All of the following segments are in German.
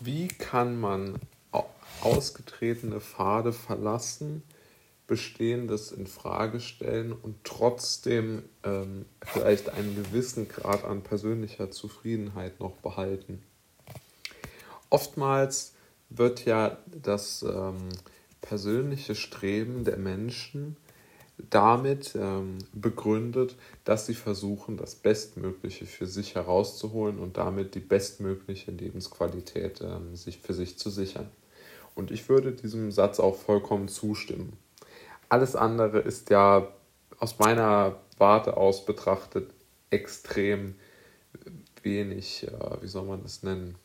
wie kann man ausgetretene Pfade verlassen, Bestehendes in Frage stellen und trotzdem ähm, vielleicht einen gewissen Grad an persönlicher Zufriedenheit noch behalten. Oftmals wird ja das ähm, persönliche Streben der Menschen damit ähm, begründet, dass sie versuchen, das Bestmögliche für sich herauszuholen und damit die bestmögliche Lebensqualität ähm, sich für sich zu sichern. Und ich würde diesem Satz auch vollkommen zustimmen. Alles andere ist ja aus meiner Warte aus betrachtet extrem wenig, äh, wie soll man das nennen,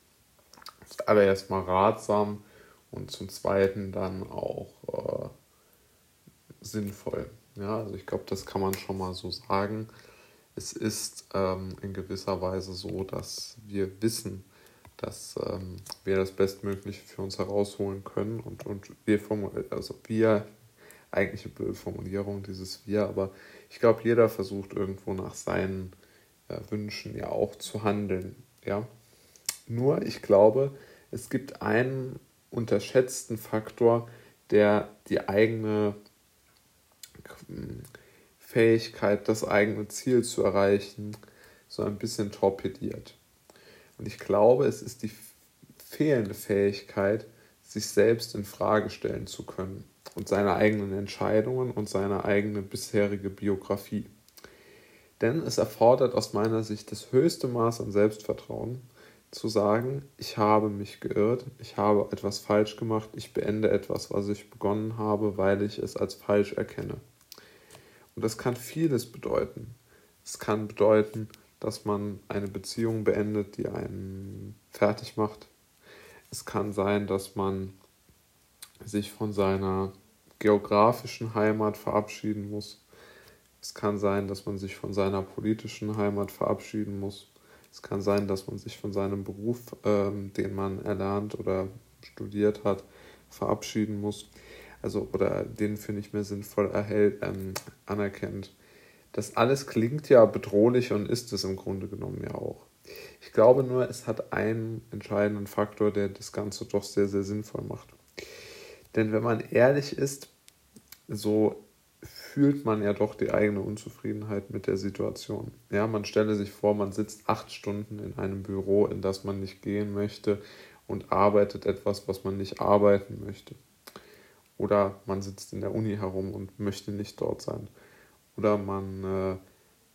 allererst mal ratsam und zum Zweiten dann auch äh, sinnvoll. Ja, also ich glaube, das kann man schon mal so sagen. Es ist ähm, in gewisser Weise so, dass wir wissen, dass ähm, wir das Bestmögliche für uns herausholen können und, und wir, also wir, eigentliche Formulierung dieses Wir, aber ich glaube, jeder versucht irgendwo nach seinen äh, Wünschen ja auch zu handeln. Ja? Nur, ich glaube, es gibt einen unterschätzten Faktor, der die eigene Fähigkeit, das eigene Ziel zu erreichen, so ein bisschen torpediert. Und ich glaube, es ist die fehlende Fähigkeit, sich selbst in Frage stellen zu können und seine eigenen Entscheidungen und seine eigene bisherige Biografie. Denn es erfordert aus meiner Sicht das höchste Maß an Selbstvertrauen, zu sagen, ich habe mich geirrt, ich habe etwas falsch gemacht, ich beende etwas, was ich begonnen habe, weil ich es als falsch erkenne. Und das kann vieles bedeuten. Es kann bedeuten, dass man eine Beziehung beendet, die einen fertig macht. Es kann sein, dass man sich von seiner geografischen Heimat verabschieden muss. Es kann sein, dass man sich von seiner politischen Heimat verabschieden muss. Es kann sein, dass man sich von seinem Beruf, ähm, den man erlernt oder studiert hat, verabschieden muss. Also, oder den für nicht mehr sinnvoll erhält, ähm, anerkennt. Das alles klingt ja bedrohlich und ist es im Grunde genommen ja auch. Ich glaube nur, es hat einen entscheidenden Faktor, der das Ganze doch sehr, sehr sinnvoll macht. Denn wenn man ehrlich ist, so fühlt man ja doch die eigene Unzufriedenheit mit der Situation. Ja, man stelle sich vor, man sitzt acht Stunden in einem Büro, in das man nicht gehen möchte und arbeitet etwas, was man nicht arbeiten möchte. Oder man sitzt in der Uni herum und möchte nicht dort sein. Oder man, äh,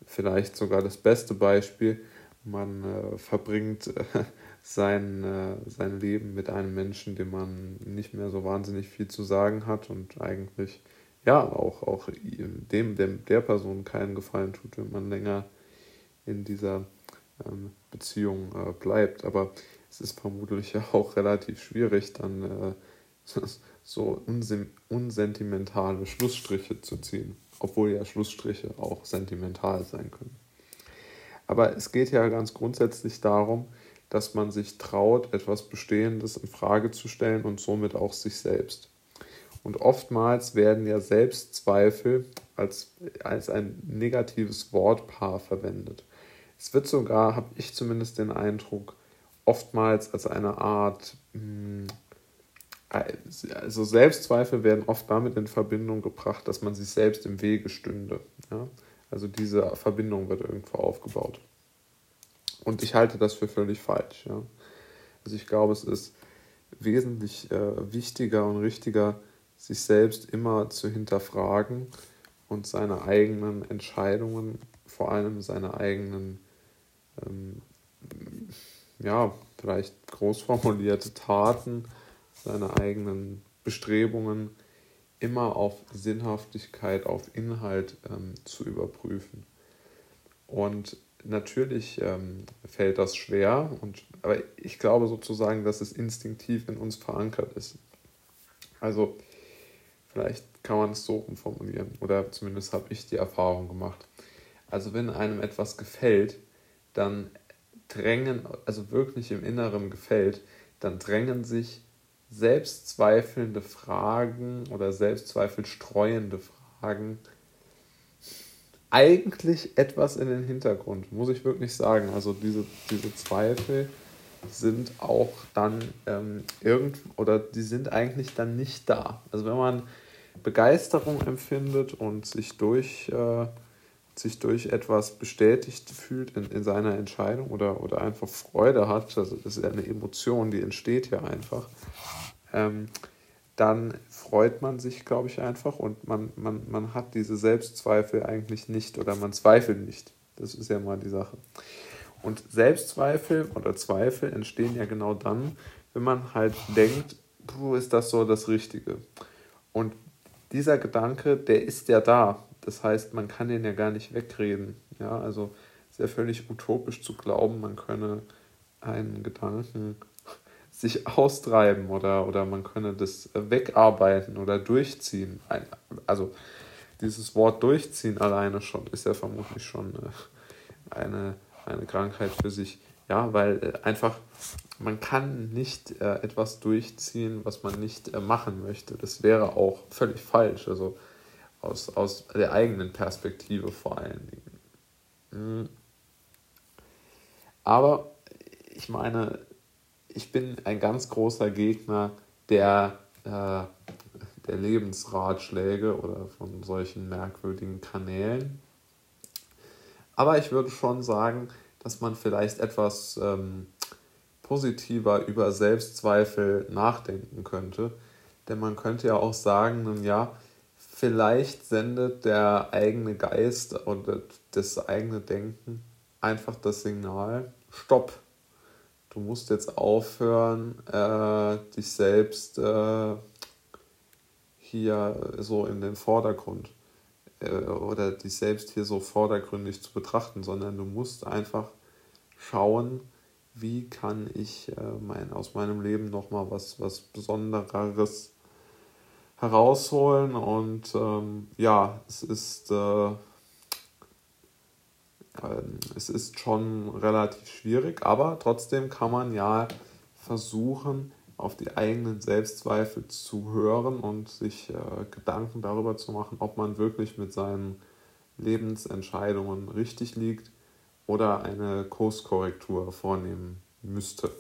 vielleicht sogar das beste Beispiel, man äh, verbringt äh, sein, äh, sein Leben mit einem Menschen, dem man nicht mehr so wahnsinnig viel zu sagen hat und eigentlich ja, auch, auch dem, dem, der Person keinen Gefallen tut, wenn man länger in dieser ähm, Beziehung äh, bleibt. Aber es ist vermutlich ja auch relativ schwierig, dann äh, so unsentimentale Schlussstriche zu ziehen, obwohl ja Schlussstriche auch sentimental sein können. Aber es geht ja ganz grundsätzlich darum, dass man sich traut, etwas Bestehendes in Frage zu stellen und somit auch sich selbst. Und oftmals werden ja Selbstzweifel als, als ein negatives Wortpaar verwendet. Es wird sogar, habe ich zumindest den Eindruck, oftmals als eine Art, hm, also Selbstzweifel werden oft damit in Verbindung gebracht, dass man sich selbst im Wege stünde. Ja? Also diese Verbindung wird irgendwo aufgebaut. Und ich halte das für völlig falsch. Ja? Also ich glaube, es ist wesentlich äh, wichtiger und richtiger, sich selbst immer zu hinterfragen und seine eigenen Entscheidungen, vor allem seine eigenen, ähm, ja, vielleicht groß formulierte Taten, seine eigenen Bestrebungen immer auf Sinnhaftigkeit, auf Inhalt ähm, zu überprüfen. Und natürlich ähm, fällt das schwer, und, aber ich glaube sozusagen, dass es instinktiv in uns verankert ist. Also Vielleicht kann man es so umformulieren oder zumindest habe ich die Erfahrung gemacht. Also wenn einem etwas gefällt, dann drängen, also wirklich im Inneren gefällt, dann drängen sich selbstzweifelnde Fragen oder selbstzweifelstreuende Fragen eigentlich etwas in den Hintergrund, muss ich wirklich sagen. Also diese, diese Zweifel sind auch dann ähm, irgend oder die sind eigentlich dann nicht da. Also wenn man Begeisterung empfindet und sich durch, äh, sich durch etwas bestätigt fühlt in, in seiner Entscheidung oder, oder einfach Freude hat, also das ist eine Emotion, die entsteht ja einfach, ähm, dann freut man sich, glaube ich, einfach und man, man, man hat diese Selbstzweifel eigentlich nicht oder man zweifelt nicht. Das ist ja mal die Sache. Und Selbstzweifel oder Zweifel entstehen ja genau dann, wenn man halt denkt, ist das so das Richtige? Und dieser Gedanke, der ist ja da. Das heißt, man kann den ja gar nicht wegreden. Ja, also ist ja völlig utopisch zu glauben, man könne einen Gedanken sich austreiben oder, oder man könne das wegarbeiten oder durchziehen. Also dieses Wort durchziehen alleine schon ist ja vermutlich schon äh, eine eine Krankheit für sich. Ja, weil äh, einfach man kann nicht äh, etwas durchziehen, was man nicht äh, machen möchte. Das wäre auch völlig falsch, also aus, aus der eigenen Perspektive vor allen Dingen. Mhm. Aber ich meine, ich bin ein ganz großer Gegner der, äh, der Lebensratschläge oder von solchen merkwürdigen Kanälen. Aber ich würde schon sagen, dass man vielleicht etwas ähm, positiver über Selbstzweifel nachdenken könnte. Denn man könnte ja auch sagen, nun ja, vielleicht sendet der eigene Geist oder das eigene Denken einfach das Signal, stopp. Du musst jetzt aufhören, äh, dich selbst äh, hier so in den Vordergrund oder dich selbst hier so vordergründig zu betrachten, sondern du musst einfach schauen, wie kann ich äh, mein, aus meinem Leben nochmal was, was Besondereres herausholen. Und ähm, ja, es ist, äh, äh, es ist schon relativ schwierig, aber trotzdem kann man ja versuchen, auf die eigenen Selbstzweifel zu hören und sich äh, Gedanken darüber zu machen, ob man wirklich mit seinen Lebensentscheidungen richtig liegt oder eine Kurskorrektur vornehmen müsste.